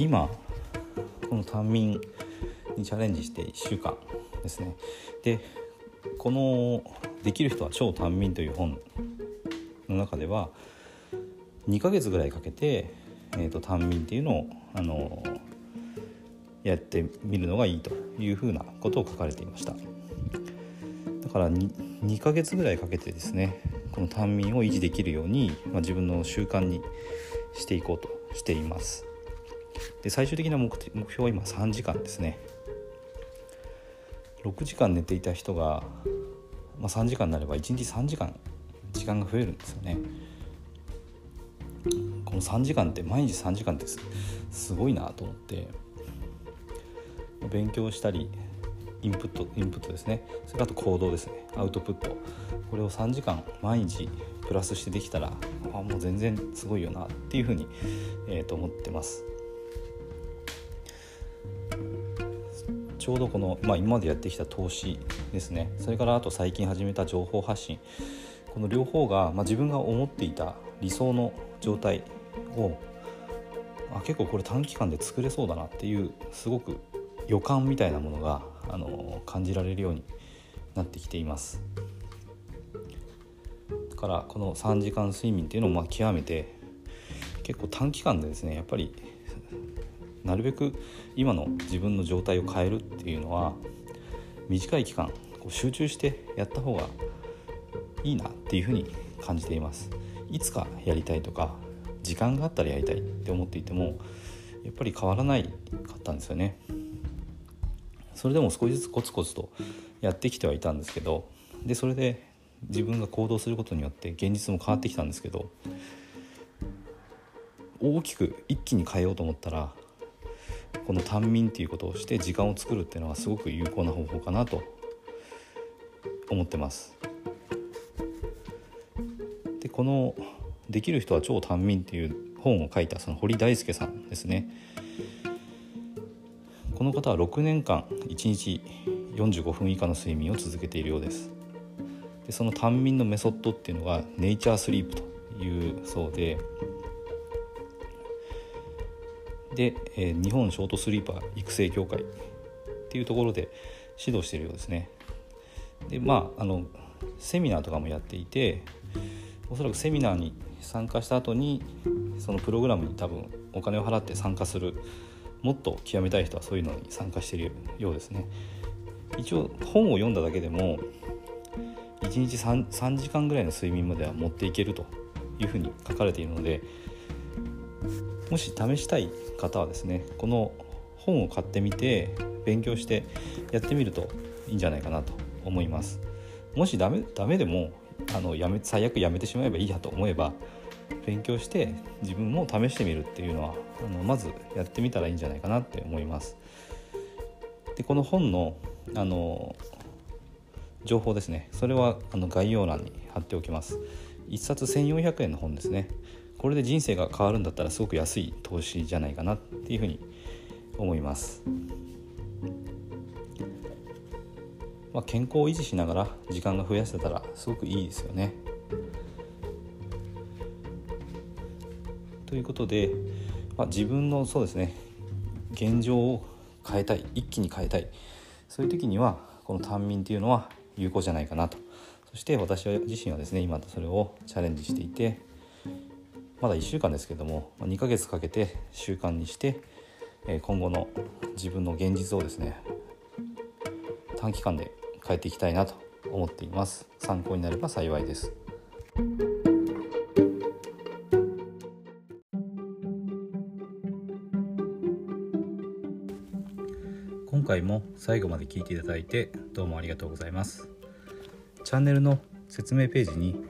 今この短眠にチャレンジして1週間ですね。でこの「できる人は超短眠」という本の中では2ヶ月ぐらいかけて、えーと、短眠っていうのをあのやってみるのがいいというふうなことを書かれていました。だから 2, 2ヶ月ぐらいかけてですねこの短眠を維持できるように、まあ、自分の習慣にしていこうとしています。で最終的な目目標は今3時間ですね。6時間寝ていた人が、まあ、3時間になれば1日3時間時間が増えるんですよね。この3時間って毎日3時間ってすごいなと思って勉強したりインプットインプットですね。それからあと行動ですね。アウトプット。これを3時間毎日プラスしてできたらあもう全然すごいよなっていうふうに、えー、と思ってます。ちょうどこの、まあ、今までやってきた投資ですね。それからあと最近始めた情報発信。この両方が、まあ、自分が思っていた理想の状態をあ結構これ短期間で作れそうだなっていうすごく予感みたいなものがあの感じられるようになってきています。だからこの3時間睡眠っていうのをまあ極めて結構短期間でですねやっぱりなるべく今の自分の状態を変えるっていうのは短い期間こう集中してやった方がいいなっていうふうに感じています。いつかやりたいとか時間があったらやりたいって思っていてもやっぱり変わらないかったんですよね。それでも少しずつコツコツとやってきてはいたんですけどでそれで自分が行動することによって現実も変わってきたんですけど大きく一気に変えようと思ったらこの短眠っていうことをして時間を作るっていうのはすごく有効な方法かなと思ってます。でこの「できる人は超短眠」っていう本を書いたその堀大輔さんですねこの方は6年間1日45分以下の睡眠を続けているようですでその短眠のメソッドっていうのがネイチャースリープというそうでで、えー、日本ショートスリーパー育成協会っていうところで指導してるようですね。でまああのセミナーとかもやっていておそらくセミナーに参加した後にそのプログラムに多分お金を払って参加するもっと極めたい人はそういうのに参加してるようですね。一応本を読んだだけでも1日 3, 3時間ぐらいの睡眠までは持っていけるというふうに書かれているのでもし試したい方はですねこの本を買ってみて勉強してやってみるといいんじゃないかなと思いますもしダメダメでもあのやめ最悪やめてしまえばいいやと思えば勉強して自分も試してみるっていうのはあのまずやってみたらいいんじゃないかなって思います。でこの本のあの情報ですねそれはあの概要欄に貼っておきます。1冊1400円の本ですねこれで人生が変わるんだったらすごく安い投資じゃないかなっていうふうに思います。まあ、健康を維持しながら時間が増やせたらすごくいいですよね。ということで、まあ、自分のそうですね現状を変えたい一気に変えたいそういう時にはこの短眠っていうのは有効じゃないかなとそして私自身はですね今それをチャレンジしていてまだ1週間ですけども2ヶ月かけて習慣にして今後の自分の現実をですね短期間で変えていきたいなと思っています。参考になれば幸いです。今回も最後まで聞いていただいてどうもありがとうございます。チャンネルの説明ページに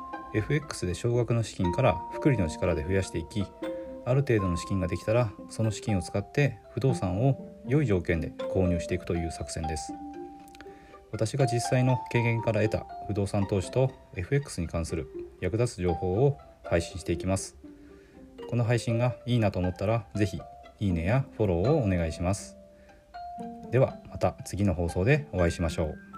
FX で少額の資金から複利の力で増やしていきある程度の資金ができたらその資金を使って不動産を良い条件で購入していくという作戦です。私が実際の経験から得た不動産投資と FX に関する役立つ情報を配信していきます。この配信がいいなと思ったら是非いいねやフォローをお願いします。ではまた次の放送でお会いしましょう。